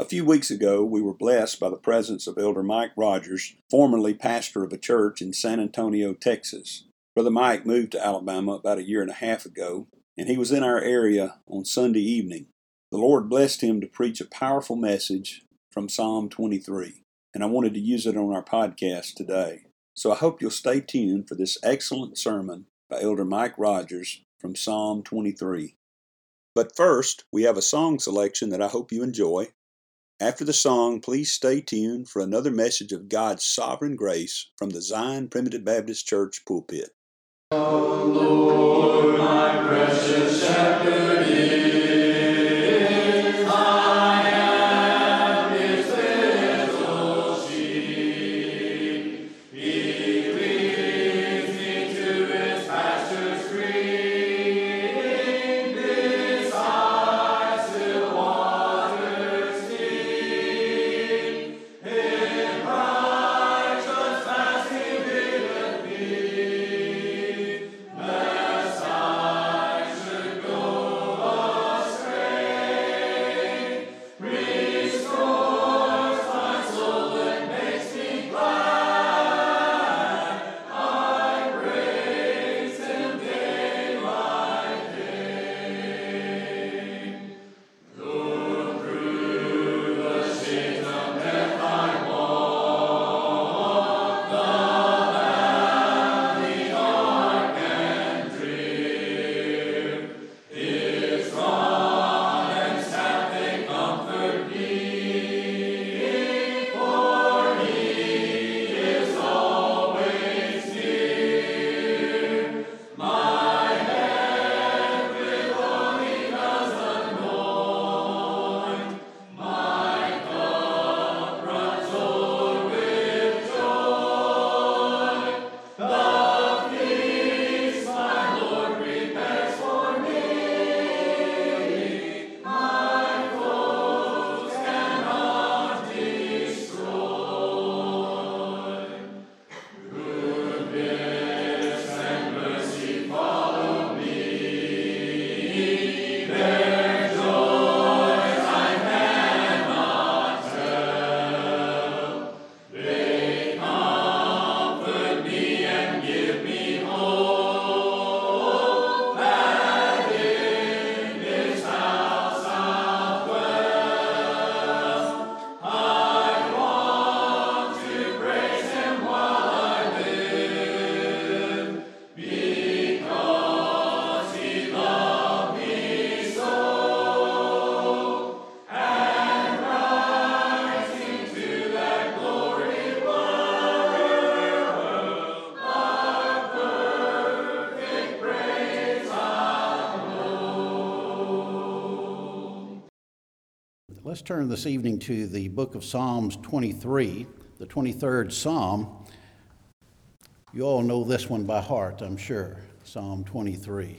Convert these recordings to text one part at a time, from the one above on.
A few weeks ago, we were blessed by the presence of Elder Mike Rodgers, formerly pastor of a church in San Antonio, Texas. Brother Mike moved to Alabama about a year and a half ago, and he was in our area on Sunday evening. The Lord blessed him to preach a powerful message from Psalm 23, and I wanted to use it on our podcast today. So I hope you'll stay tuned for this excellent sermon by Elder Mike Rodgers from Psalm 23. But first, we have a song selection that I hope you enjoy. After the song, please stay tuned for another message of God's sovereign grace from the Zion Primitive Baptist Church pulpit. Oh Lord, my precious shepherd is, let's turn this evening to the book of Psalms 23, the 23rd Psalm. You all know this one by heart, I'm sure. Psalm 23.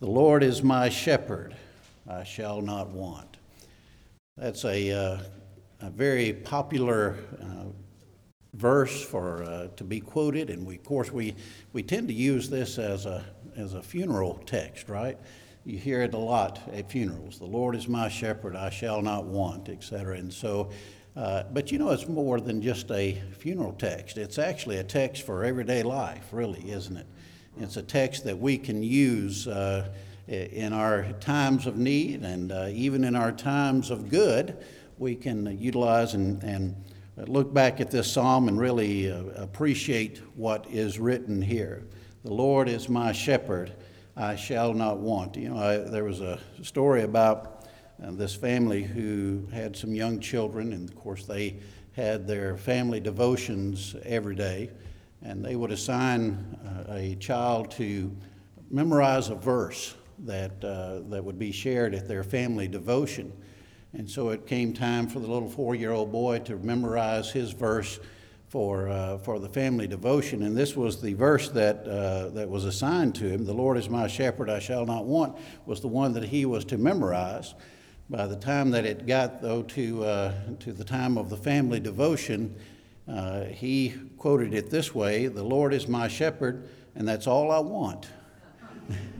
The Lord is my shepherd, I shall not want. That's a, uh, a very popular uh, verse for uh, to be quoted, and we, of course, we, we tend to use this as a, as a funeral text, right? You hear it a lot at funerals. The Lord is my shepherd, I shall not want, etc. And so, uh, but you know, it's more than just a funeral text. It's actually a text for everyday life, really, isn't it? It's a text that we can use uh, in our times of need and uh, even in our times of good. We can utilize and, and look back at this psalm and really uh, appreciate what is written here. The Lord is my shepherd I shall not want. You know, I, there was a story about uh, this family who had some young children, and of course, they had their family devotions every day, and they would assign uh, a child to memorize a verse that, uh, that would be shared at their family devotion. And so it came time for the little four year old boy to memorize his verse for, uh, for the family devotion. And this was the verse that, uh, that was assigned to him The Lord is my shepherd, I shall not want, was the one that he was to memorize. By the time that it got, though, to, uh, to the time of the family devotion, uh, he quoted it this way The Lord is my shepherd, and that's all I want.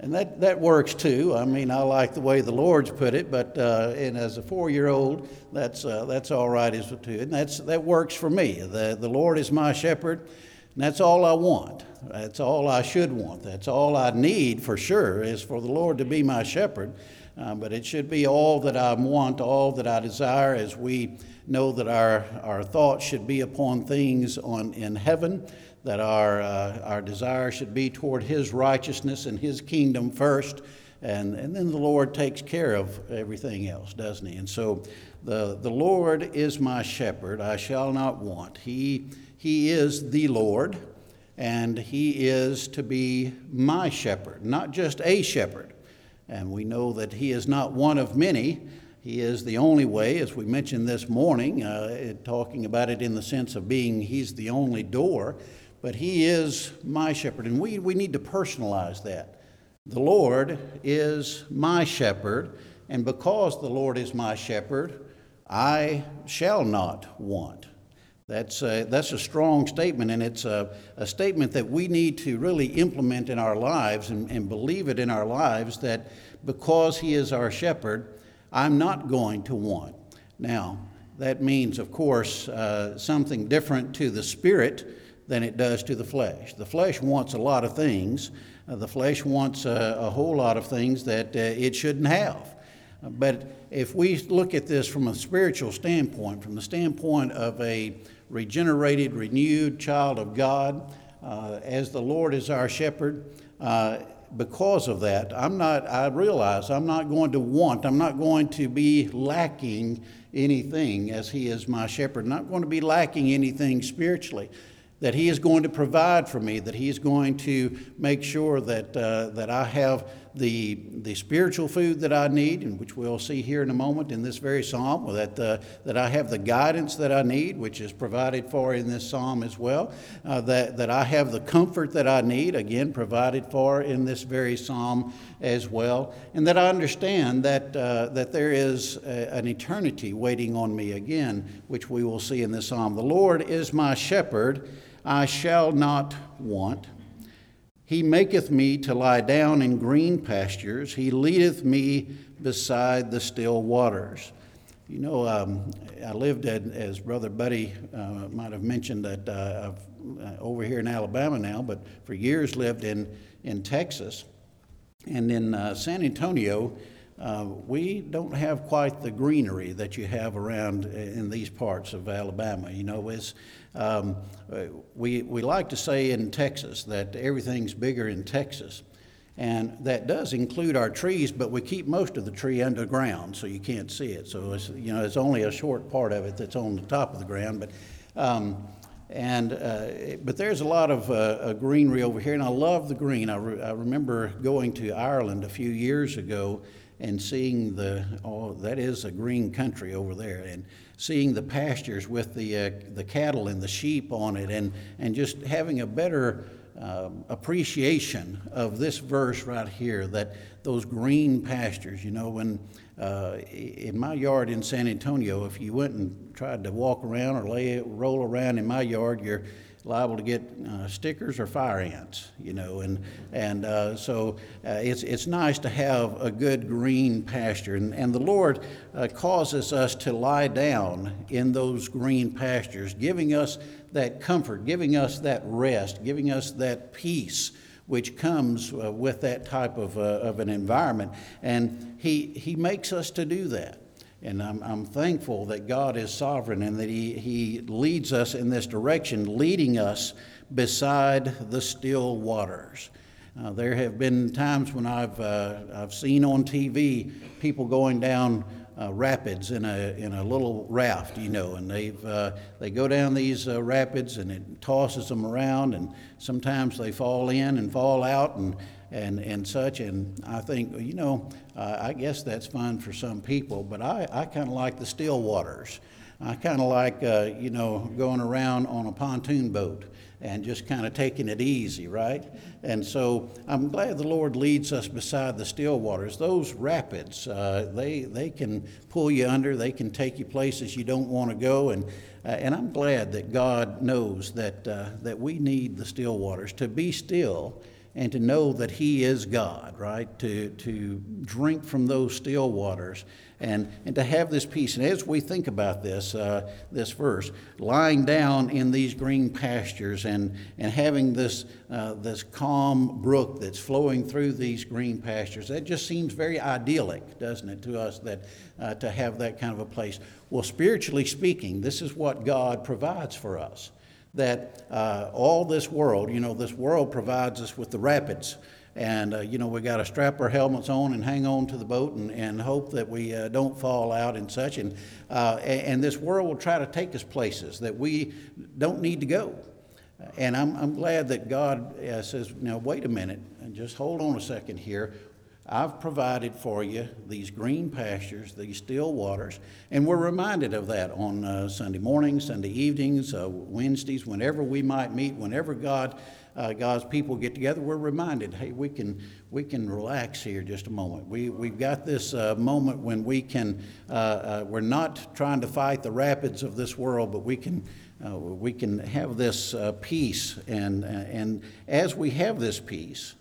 and that, that works too. I mean, I like the way the Lord's put it, but uh, and as a four-year-old, that's uh, that's all right as too, and that's that works for me. The the Lord is my shepherd, and that's all I want. That's all I should want. That's all I need for sure is for the Lord to be my shepherd. Uh, but it should be all that I want, all that I desire, as we know that our, our thoughts should be upon things on in heaven that our, uh, our desire should be toward His righteousness and His kingdom first, and, and then the Lord takes care of everything else, doesn't He? And so the, the Lord is my shepherd, I shall not want. He, he is the Lord, and He is to be my shepherd, not just a shepherd. And we know that He is not one of many. He is the only way, as we mentioned this morning, uh, talking about it in the sense of being He's the only door but He is my shepherd. And we, we need to personalize that. The Lord is my shepherd, and because the Lord is my shepherd, I shall not want. That's a, that's a strong statement, and it's a, a statement that we need to really implement in our lives and, and believe it in our lives that because He is our shepherd, I'm not going to want. Now, that means, of course, uh, something different to the spirit than it does to the flesh. The flesh wants a lot of things. Uh, the flesh wants a, a, whole lot of things that uh, it shouldn't have. Uh, but if we look at this from a spiritual standpoint, from the standpoint of a regenerated, renewed child of God, uh, as the Lord is our shepherd, uh, because of that, I'm not, I realize I'm not going to want, I'm not going to be lacking anything as He is my shepherd, I'm not going to be lacking anything spiritually that He is going to provide for me, that He is going to make sure that, uh, that I have the, the spiritual food that I need, and which we'll see here in a moment in this very psalm, that, uh, that I have the guidance that I need, which is provided for in this psalm as well, uh, that, that I have the comfort that I need, again, provided for in this very psalm as well, and that I understand that, uh, that there is a, an eternity waiting on me again, which we will see in this psalm. The Lord is my shepherd. I shall not want. He maketh me to lie down in green pastures. He leadeth me beside the still waters. You know, um, I lived at, as Brother Buddy uh, might have mentioned, that uh, I've uh, over here in Alabama now, but for years lived in, in Texas. And in uh, San Antonio, uh, we don't have quite the greenery that you have around in these parts of Alabama. You know, it's, um, we, we like to say in Texas that everything's bigger in Texas. And that does include our trees, but we keep most of the tree underground so you can't see it. So it's, you know, it's only a short part of it that's on the top of the ground. But, um, and, uh, but there's a lot of uh, greenery over here, and I love the green. I, re- I remember going to Ireland a few years ago and seeing the oh that is a green country over there and seeing the pastures with the uh, the cattle and the sheep on it and and just having a better um, appreciation of this verse right here that those green pastures you know when uh, in my yard in San Antonio if you went and tried to walk around or lay roll around in my yard you're liable to get uh, stickers or fire ants, you know, and and uh, so uh, it's it's nice to have a good green pasture, and and the Lord uh, causes us to lie down in those green pastures, giving us that comfort, giving us that rest, giving us that peace. Which comes uh, with that type of, uh, of an environment. And he, he makes us to do that. And I'm, I'm thankful that God is sovereign and that he, he leads us in this direction, leading us beside the still waters. Uh, there have been times when I've, uh, I've seen on TV people going down uh, rapids in a, in a little raft, you know, and they've, uh, they go down these uh, rapids and it tosses them around, and sometimes they fall in and fall out and, and, and such. And I think, you know, uh, I guess that's fine for some people, but I, I kind of like the still waters. I kind of like, uh, you know, going around on a pontoon boat and just kind of taking it easy, right? And so I'm glad the Lord leads us beside the still waters. Those rapids, uh, they, they can pull you under, they can take you places you don't want to go. And, uh, and I'm glad that God knows that, uh, that we need the still waters to be still and to know that He is God, right? To, to drink from those still waters and, and to have this peace. And as we think about this, uh, this verse, lying down in these green pastures and, and having this, uh, this calm brook that's flowing through these green pastures, that just seems very idyllic, doesn't it, to us that, uh, to have that kind of a place. Well, spiritually speaking, this is what God provides for us that uh, all this world, you know, this world provides us with the rapids. And, uh, you know, we got to strap our helmets on and hang on to the boat and, and hope that we uh, don't fall out and such. And, uh, and this world will try to take us places that we don't need to go. And I'm, I'm glad that God uh, says, now, wait a minute, and just hold on a second here. I've provided for you these green pastures, these still waters, and we're reminded of that on uh, Sunday mornings, Sunday evenings, uh, Wednesdays, whenever we might meet, whenever God, uh, God's people get together, we're reminded, hey, we can, we can relax here just a moment. We, we've got this uh, moment when we can, uh, uh, we're not trying to fight the rapids of this world, but we can, we can have this peace. And, and as we have this peace,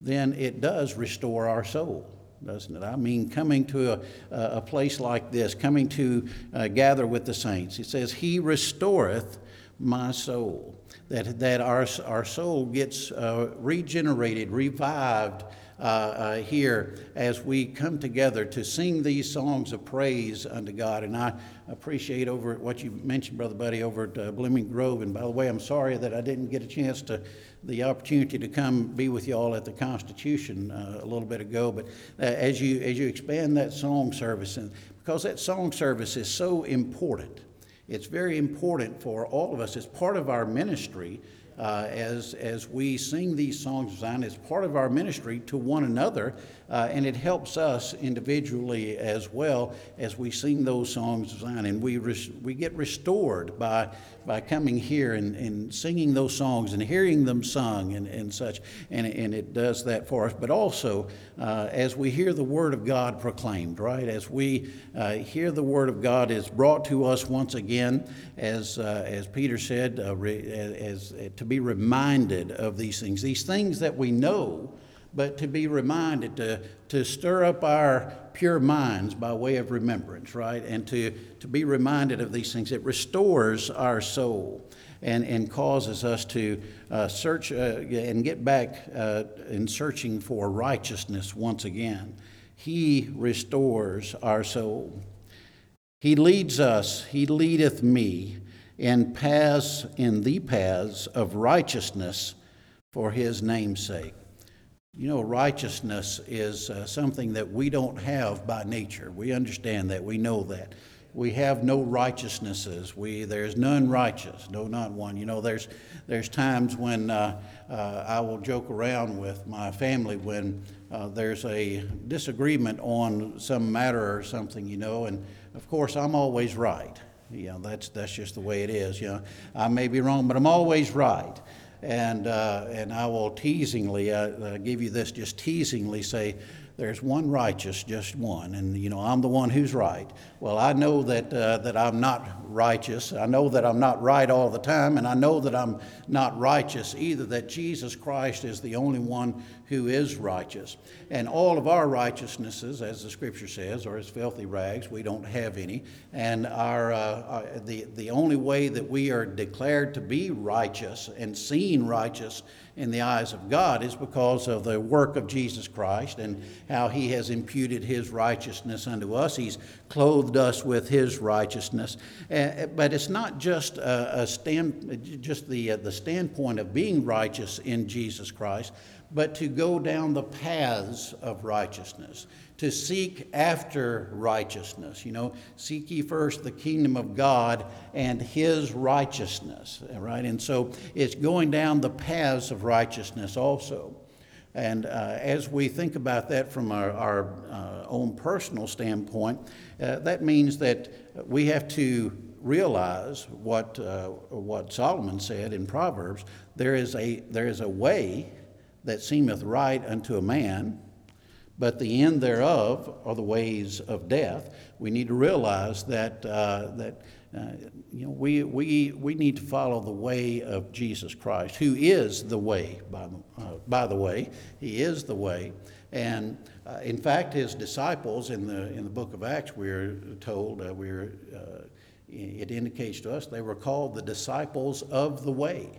then it does restore our soul, doesn't it? I mean, coming to a, a place like this, coming to uh, gather with the saints, it says, He restoreth my soul. That, that our, our soul gets uh, regenerated, revived. Uh, uh, here as we come together to sing these songs of praise unto God. And I appreciate over what you mentioned, Brother Buddy, over at uh, Blooming Grove. And by the way, I'm sorry that I didn't get a chance to the opportunity to come be with you all at the Constitution uh, a little bit ago. But uh, as you as you expand that song service, and because that song service is so important, it's very important for all of us. It's part of our ministry. Uh, as, as we sing these songs of Zion, it's part of our ministry to one another, uh, and it helps us individually as well as we sing those songs of Zion. And we, res- we get restored by by coming here and, and singing those songs and hearing them sung and, and such. And, and it does that for us. But also, uh, as we hear the Word of God proclaimed, right? As we uh, hear the Word of God is brought to us once again, as, uh, as Peter said, uh, re, as, as, to be reminded of these things, these things that we know but to be reminded to, to stir up our pure minds by way of remembrance, right? And to, to be reminded of these things. It restores our soul and, and causes us to uh, search uh, and get back uh, in searching for righteousness once again. He restores our soul. He leads us, He leadeth me in paths, in the paths of righteousness for His name's sake. You know, righteousness is uh, something that we don't have by nature. We understand that. We know that. we have no righteousnesses. We, there's none righteous, no, not one. You know, there's, there's times when uh, uh, I will joke around with my family when uh, there's a disagreement on some matter or something, you know, and of course I'm always right. You know, that's, that's just the way it is. You know, I may be wrong, but I'm always right. And, uh, and I will teasingly, uh, uh, give you this just teasingly say, there's one righteous, just one, and you know I'm the one who's right. Well, I know that uh, that I'm not righteous. I know that I'm not right all the time, and I know that I'm not righteous either. That Jesus Christ is the only one who is righteous, and all of our righteousnesses, as the Scripture says, are as filthy rags. We don't have any, and our, uh, the the only way that we are declared to be righteous and seen righteous in the eyes of God is because of the work of Jesus Christ and how He has imputed His righteousness unto us. He's clothed us with His righteousness. Uh, but it's not just a, a stand, just the, uh, the standpoint of being righteous in Jesus Christ, but to go down the paths of righteousness, to seek after righteousness. You know, seek ye first the kingdom of God and his righteousness, right? And so it's going down the paths of righteousness also. And uh, as we think about that from our, our uh, own personal standpoint, uh, that means that we have to realize what, uh, what Solomon said in Proverbs there is, a, there is a way that seemeth right unto a man, but the end thereof are the ways of death. We need to realize that, uh, that uh, you know, we, we, we need to follow the way of Jesus Christ, who is the way, by the, uh, by the way. He is the way. And uh, in fact, his disciples in the, in the book of Acts, we're told, uh, we're, uh, it indicates to us they were called the disciples of the way.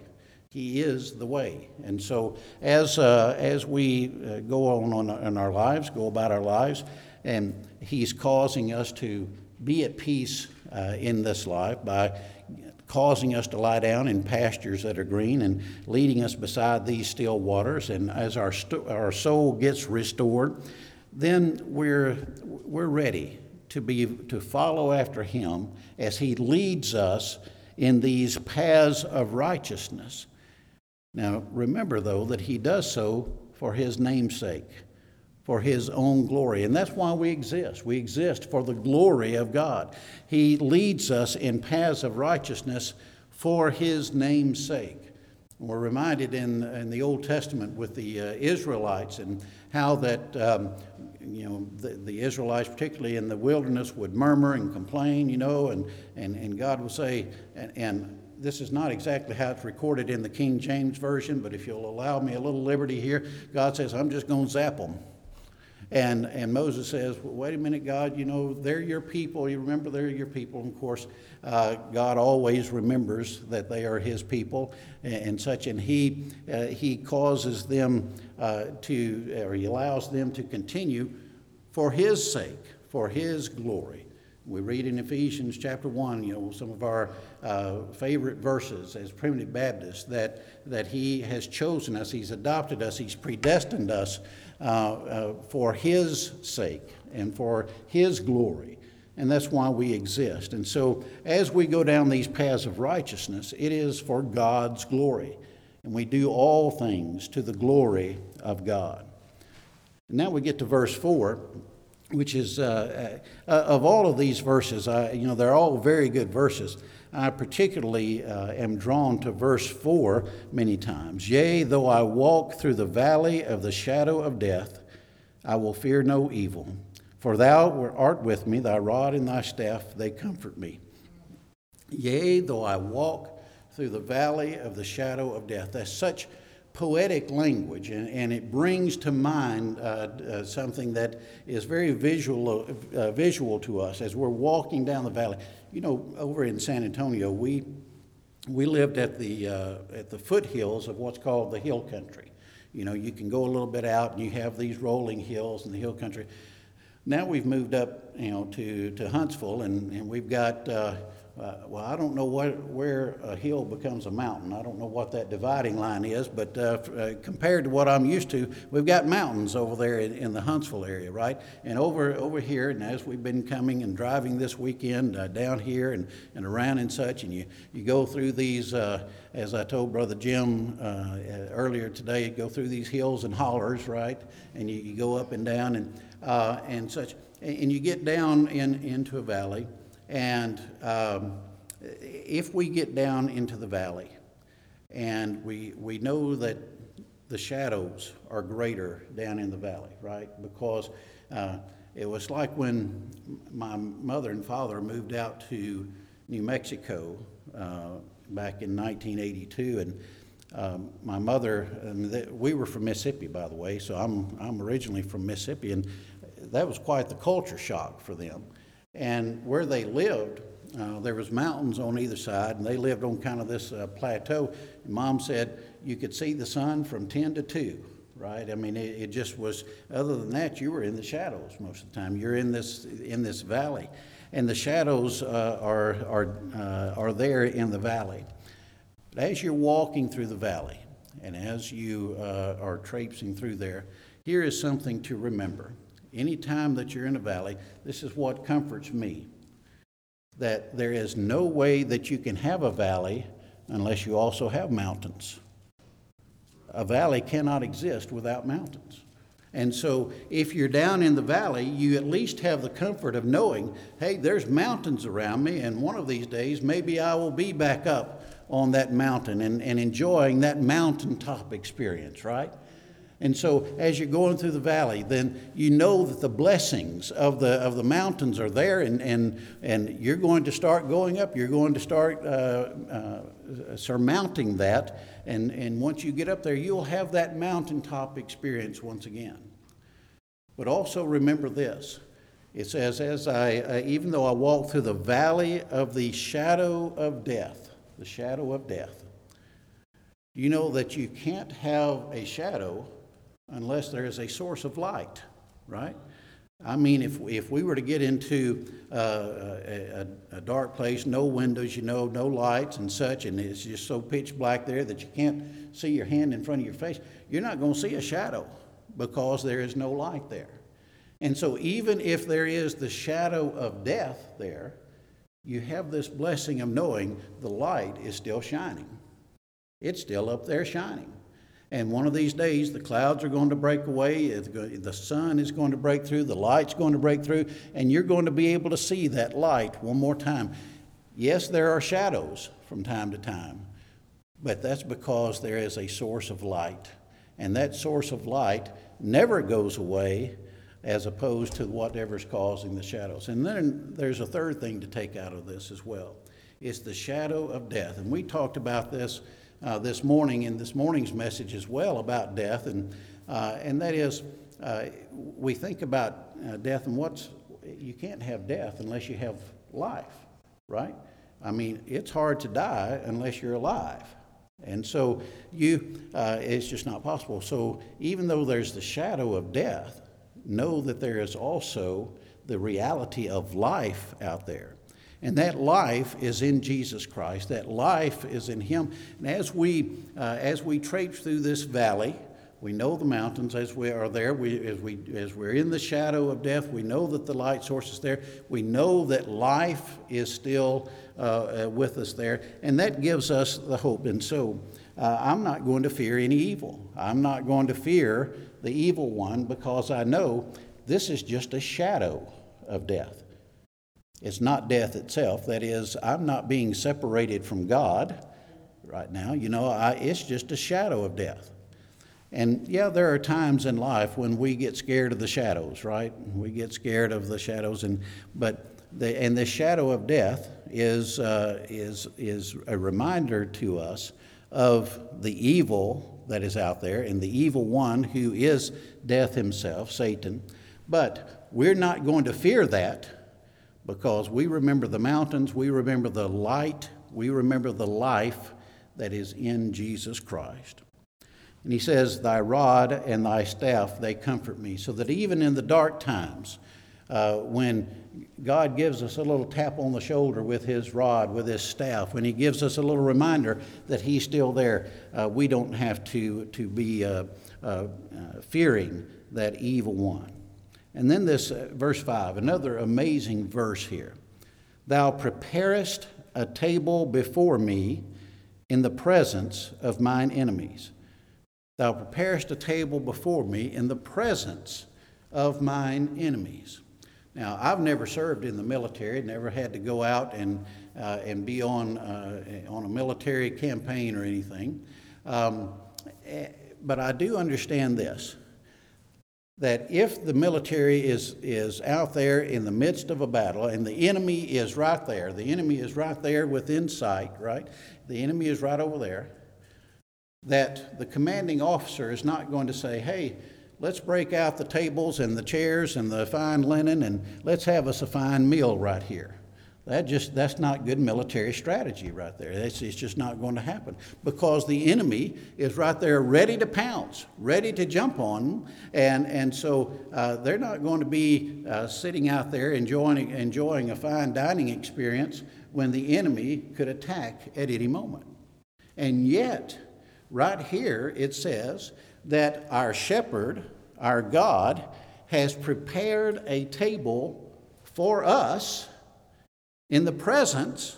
He is the way. And so, as, uh, as we uh, go on, on in our lives, go about our lives, and He's causing us to be at peace uh, in this life by causing us to lie down in pastures that are green and leading us beside these still waters. And as our, st- our soul gets restored, then we're, we're ready to, be, to follow after Him as He leads us in these paths of righteousness. Now, remember, though, that he does so for his namesake, for his own glory. And that's why we exist. We exist for the glory of God. He leads us in paths of righteousness for his name's sake. We're reminded in, in the Old Testament with the uh, Israelites and how that, um, you know, the, the, Israelites, particularly in the wilderness, would murmur and complain, you know, and, and, and God would say, and, and this is not exactly how it's recorded in the King James Version, but if you'll allow me a little liberty here, God says, I'm just going to zap them. And, and Moses says, well, wait a minute, God, you know, they're your people. You remember they're your people. And of course, uh, God always remembers that they are his people and, and such. And he, uh, he causes them uh, to, or he allows them to continue for his sake, for his glory. We read in Ephesians chapter 1, you know, some of our uh, favorite verses as primitive Baptists that, that He has chosen us, He's adopted us, He's predestined us uh, uh, for His sake and for His glory. And that's why we exist. And so, as we go down these paths of righteousness, it is for God's glory. And we do all things to the glory of God. And now we get to verse 4 which is uh, uh, of all of these verses, I, you know, they're all very good verses. I particularly uh, am drawn to verse 4 many times. Yea, though I walk through the valley of the shadow of death, I will fear no evil. For thou art with me, thy rod and thy staff, they comfort me. Yea, though I walk through the valley of the shadow of death. That's such poetic language, and, and it brings to mind uh, uh, something that is very visual, uh, visual to us as we're walking down the valley. You know, over in San Antonio, we, we lived at the, uh, at the foothills of what's called the hill country. You know, you can go a little bit out and you have these rolling hills in the hill country. Now we've moved up, you know, to, to Huntsville, and, and we've got uh, well, I don't know what, where a hill becomes a mountain. I don't know what that dividing line is, but uh, uh, compared to what I'm used to, we've got mountains over there in, in, the Huntsville area, right? And over over here, and as we've been coming and driving this weekend uh, down here and, and around and such, and you, you go through these, uh, as I told Brother Jim uh, earlier today, you go through these hills and hollers, right? And you, you go up and down and, and such. And you get down in, into a valley and um, if we get down into the valley and we, we know that the shadows are greater down in the valley, right? Because uh, it was like when my mother and father moved out to New Mexico uh, back in 1982. And um, my mother, we were from Mississippi, by the way, so I'm, I'm originally from Mississippi, and that was quite the culture shock for them. And where they lived, uh, there was mountains on either side, and they lived on kind of this uh, plateau. Mom said you could see the sun from 10 to 2, right? I mean, it, it, just was, other than that, you were in the shadows most of the time. You're in this, in this valley, and the shadows uh, are, are, uh, are there in the valley. But as you're walking through the valley, and as you uh, are traipsing through there, here is something to remember. Anytime that you're in a valley, this is what comforts me that there is no way that you can have a valley unless you also have mountains. A valley cannot exist without mountains. And so, if you're down in the valley, you at least have the comfort of knowing, hey, there's mountains around me, and one of these days, maybe I will be back up on that mountain and, and enjoying that mountaintop experience, right? And so, as you're going through the valley, then you know that the blessings of the, of the mountains are there, and, and, and you're going to start going up. You're going to start uh, uh, surmounting that. And, and once you get up there, you'll have that mountaintop experience once again. But also remember this it says, as I, uh, even though I walk through the valley of the shadow of death, the shadow of death, you know that you can't have a shadow unless there is a source of light, right? I mean, if, if we were to get into uh, a, a, dark place, no windows, you know, no lights and such, and it's just so pitch black there that you can't see your hand in front of your face, you're not going to see a shadow because there is no light there. And so, even if there is the shadow of death there, you have this blessing of knowing the light is still shining. It's still up there shining. And one of these days, the clouds are going to break away, the sun is going to break through, the light's going to break through, and you're going to be able to see that light one more time. Yes, there are shadows from time to time, but that's because there is a source of light. And that source of light never goes away as opposed to whatever's causing the shadows. And then there's a third thing to take out of this as well it's the shadow of death. And we talked about this uh, this morning in this morning's message as well about death, and, uh, and that is uh, we think about uh, death and what's, you can't have death unless you have life, right? I mean, it's hard to die unless you're alive. And so you, uh, it's just not possible. So even though there's the shadow of death, know that there is also the reality of life out there. And that life is in Jesus Christ. That life is in Him. And as we, uh, as we traipse through this valley, we know the mountains as we are there. We, as, we, as we're in the shadow of death, we know that the light source is there. We know that life is still uh, uh, with us there. And that gives us the hope. And so uh, I'm not going to fear any evil. I'm not going to fear the evil one because I know this is just a shadow of death. It's not death itself. That is, I'm not being separated from God right now. You know, I, it's just a shadow of death. And yeah, there are times in life when we get scared of the shadows, right? We get scared of the shadows, and but the and the shadow of death is uh, is is a reminder to us of the evil that is out there and the evil one who is death himself, Satan. But we're not going to fear that because we remember the mountains, we remember the light, we remember the life that is in Jesus Christ. And he says, Thy rod and thy staff, they comfort me. So that even in the dark times, uh, when God gives us a little tap on the shoulder with His rod, with His staff, when He gives us a little reminder that He's still there, uh, we don't have to, to be uh, uh, uh fearing that evil one. And then this uh, verse 5, another amazing verse here. Thou preparest a table before me in the presence of mine enemies. Thou preparest a table before me in the presence of mine enemies. Now, I've never served in the military, never had to go out and, uh, and be on, uh, on a military campaign or anything. Um, eh, but I do understand this that if the military is, is out there in the midst of a battle and the enemy is right there, the enemy is right there within sight, right? The enemy is right over there, that the commanding officer is not going to say, hey, let's break out the tables and the chairs and the fine linen and let's have us a fine meal right here. That just that's not good military strategy right there. It's just not going to happen because the enemy is right there ready to pounce, ready to jump on them, and and so uh, they're not going to be uh, sitting out there enjoying enjoying a fine dining experience when the enemy could attack at any moment. And yet, right here it says that our shepherd, our God, has prepared a table for us in the presence,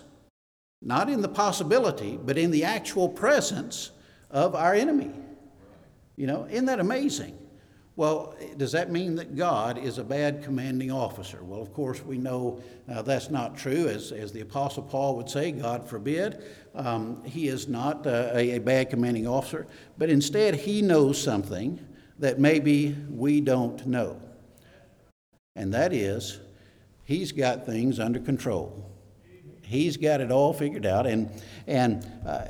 not in the possibility, but in the actual presence of our enemy. You know, isn't that amazing? Well, does that mean that God is a bad commanding officer? Well, of course, we know uh, that's not true. As, as the Apostle Paul would say, God forbid. Um, he is not uh, a, a bad commanding officer, but instead, he knows something that maybe we don't know. And that is He's got things under control. He's got it all figured out. And, and uh,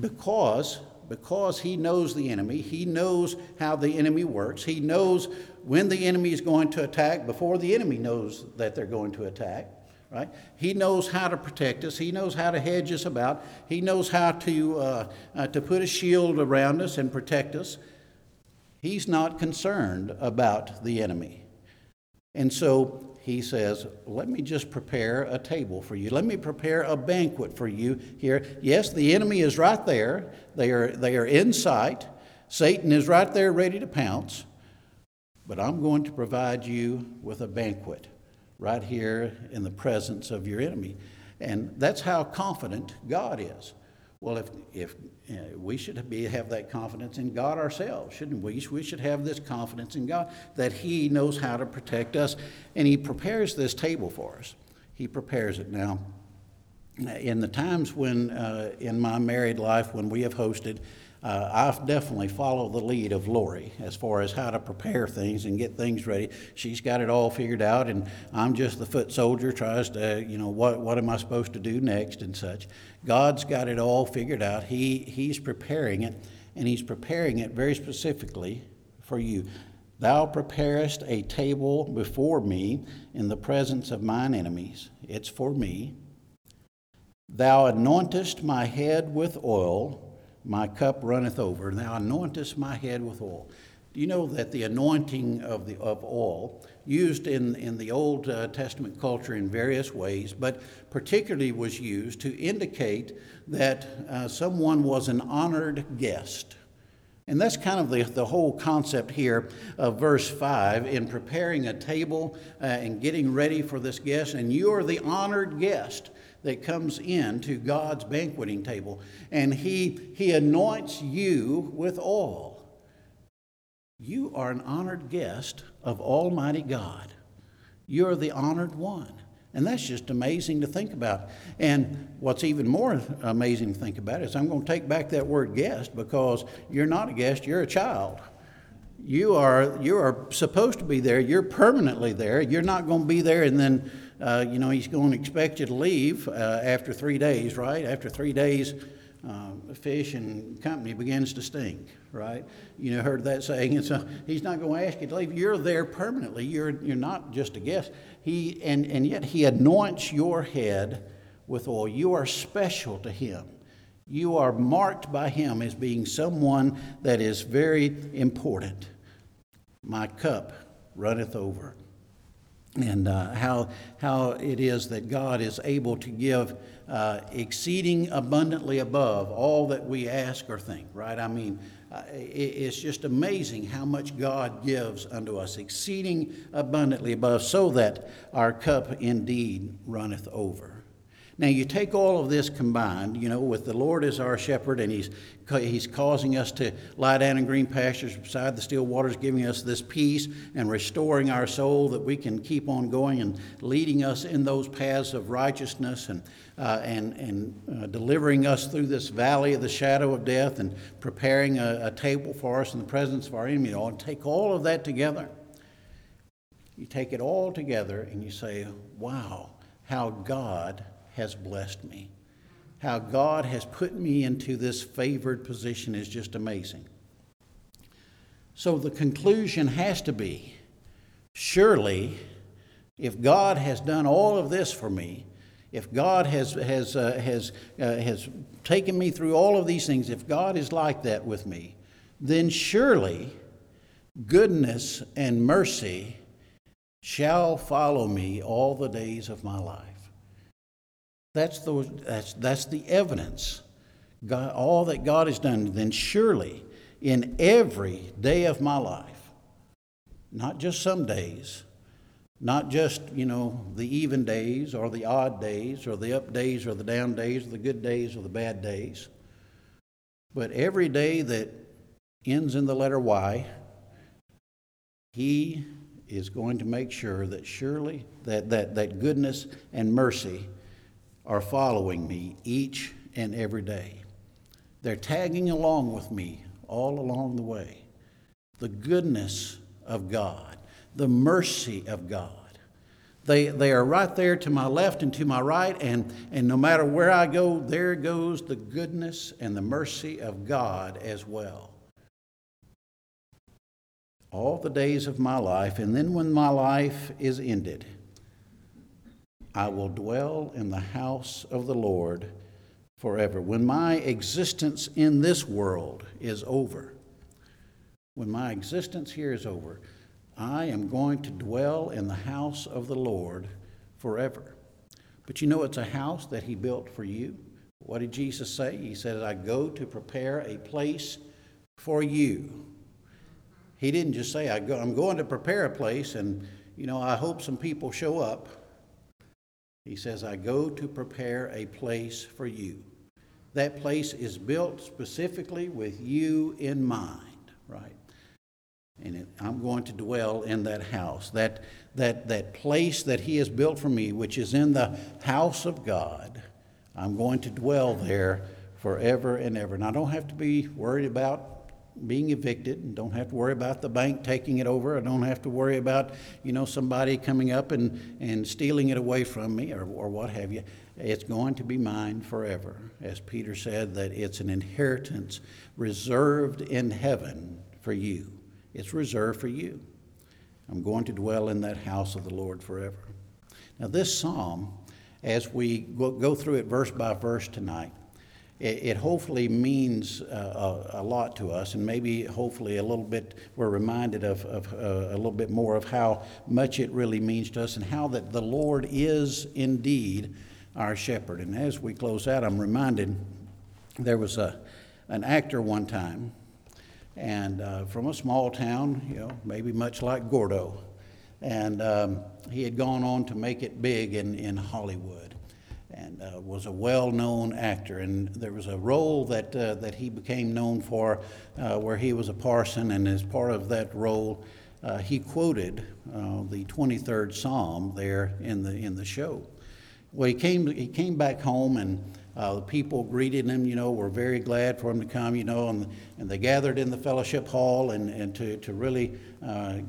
because, because he knows the enemy, he knows how the enemy works, he knows when the enemy is going to attack before the enemy knows that they're going to attack. Right? He knows how to protect us. He knows how to hedge us about. He knows how to, uh, uh, to put a shield around us and protect us. He's not concerned about the enemy. And so he says, Let me just prepare a table for you. Let me prepare a banquet for you here. Yes, the enemy is right there, they are, they are in sight. Satan is right there ready to pounce. But I'm going to provide you with a banquet right here in the presence of your enemy. And that's how confident God is. Well, if, if we should be, have that confidence in God ourselves, shouldn't we? We should have this confidence in God that He knows how to protect us, and He prepares this table for us. He prepares it now. In the times when, uh, in my married life, when we have hosted, uh, I've definitely followed the lead of Lori as far as how to prepare things and get things ready. She's got it all figured out, and I'm just the foot soldier, tries to, you know, what, what am I supposed to do next and such. God's got it all figured out. He, he's preparing it, and He's preparing it very specifically for you. Thou preparest a table before me in the presence of mine enemies. It's for me. Thou anointest my head with oil my cup runneth over. Thou anointest my head with oil. Do you know that the anointing of, the, of oil, used in, in the Old uh, Testament culture in various ways, but particularly was used to indicate that uh, someone was an honored guest? And that's kind of the, the whole concept here of verse 5 in preparing a table uh, and getting ready for this guest. And you are the honored guest that comes in to God's banqueting table, and he, he anoints you with oil. You are an honored guest of Almighty God. You're the honored one. And that's just amazing to think about. And what's even more amazing to think about is I'm going to take back that word guest because you're not a guest, you're a child. You are, you are supposed to be there, you're permanently there. You're not going to be there and then uh, you know, he's going to expect you to leave uh, after three days, right? After three days, uh, fish and company begins to stink, right? You know, heard that saying. And so he's not going to ask you to leave. You're there permanently. You're, you're not just a guest. He, and, and yet he anoints your head with oil. You are special to him. You are marked by him as being someone that is very important. My cup runneth over. And uh, how, how it is that God is able to give uh, exceeding abundantly above all that we ask or think, right? I mean, uh, it, it's just amazing how much God gives unto us, exceeding abundantly above, so that our cup indeed runneth over. Now, you take all of this combined, you know, with the Lord as our shepherd, and He's, he's causing us to lie down in green pastures beside the still waters, giving us this peace and restoring our soul that we can keep on going and leading us in those paths of righteousness and, uh, and, and uh, delivering us through this valley of the shadow of death and preparing a, a table for us in the presence of our enemy. And take all of that together. You take it all together and you say, wow, how God has blessed me. How God has put me into this favored position is just amazing. So the conclusion has to be surely, if God has done all of this for me, if God has, has, uh, has, uh, has taken me through all of these things, if God is like that with me, then surely goodness and mercy shall follow me all the days of my life. That's the, that's, that's the evidence. God, all that God has done, then surely in every day of my life, not just some days, not just, you know, the even days or the odd days or the up days or the down days or the good days or the bad days, but every day that ends in the letter Y, He is going to make sure that surely that, that, that goodness and mercy are following me each and every day. They're tagging along with me all along the way. The goodness of God, the mercy of God. They, they are right there to my left and to my right, and, and no matter where I go, there goes the goodness and the mercy of God as well. All the days of my life, and then when my life is ended, I will dwell in the house of the Lord forever. When my existence in this world is over, when my existence here is over, I am going to dwell in the house of the Lord forever. But you know, it's a house that He built for you. What did Jesus say? He said, I go to prepare a place for you. He didn't just say, I go, I'm going to prepare a place and, you know, I hope some people show up. He says, I go to prepare a place for you. That place is built specifically with you in mind, right? And it, I'm going to dwell in that house, that, that, that place that He has built for me, which is in the house of God. I'm going to dwell there forever and ever. And I don't have to be worried about being evicted and don't have to worry about the bank taking it over. I don't have to worry about, you know, somebody coming up and, and stealing it away from me or, or what have you. It's going to be mine forever. As Peter said, that it's an inheritance reserved in heaven for you. It's reserved for you. I'm going to dwell in that house of the Lord forever. Now, this psalm, as we go through it verse by verse tonight, it, it hopefully means uh, a, a, lot to us, and maybe hopefully a little bit we're reminded of, of uh, a little bit more of how much it really means to us and how that the Lord is indeed our shepherd. And as we close out, I'm reminded there was a, an actor one time, and uh, from a small town, you know, maybe much like Gordo, and um, he had gone on to make it big in, in Hollywood uh, was a well-known actor. And there was a role that uh, that he became known for, uh, where he was a parson, and as part of that role, uh, he quoted uh, the 23rd Psalm there in the in the show. Well, he came he came back home and. Uh, the people greeted him, you know, were very glad for him to come, you know, and, and they gathered in the fellowship hall and, and to, to really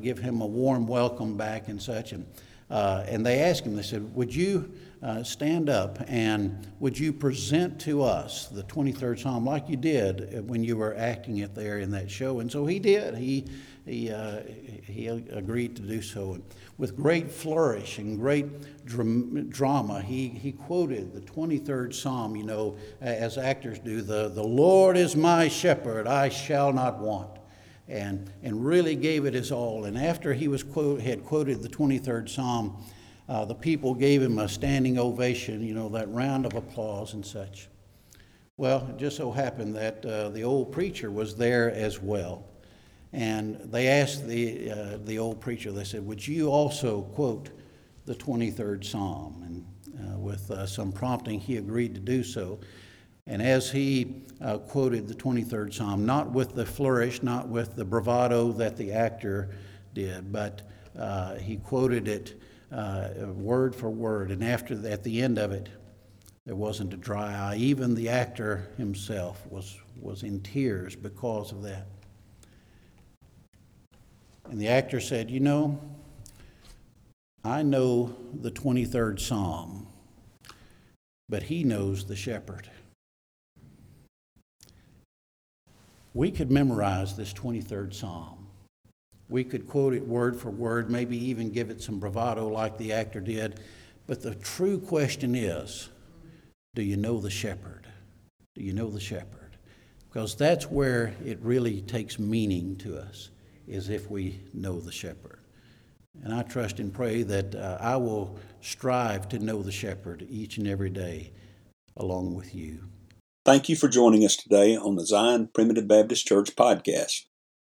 give him a warm welcome back and such. And, and they asked him, they said, Would you uh, stand up and would you present to us the 23rd Psalm like you did when you were acting it there in that show? And so he did. He, he, uh, he agreed to do so. And with great flourish and great dram- drama, he, he quoted the 23rd Psalm, you know, as actors do the, the Lord is my shepherd, I shall not want. and, and really gave it his all. And after he was quote, had quoted the 23rd Psalm, uh, the people gave him a standing ovation, you know, that round of applause and such. Well, it just so happened that uh, the old preacher was there as well. And they asked the, uh, the old preacher, they said, Would you also quote the 23rd Psalm? And uh, with uh, some prompting, he agreed to do so. And as he uh, quoted the 23rd Psalm, not with the flourish, not with the bravado that the actor did, but he quoted it uh, word for word. And after, at the end of it, there wasn't a dry eye. Even the actor himself was, was in tears because of that. And the actor said, You know, I know the 23rd Psalm, but he knows the shepherd. We could memorize this 23rd Psalm. We could quote it word for word, maybe even give it some bravado like the actor did. But the true question is do you know the shepherd? Do you know the shepherd? Because that's where it really takes meaning to us, is if we know the shepherd. And I trust and pray that uh, I will strive to know the shepherd each and every day along with you. Thank you for joining us today on the Zion Primitive Baptist Church podcast.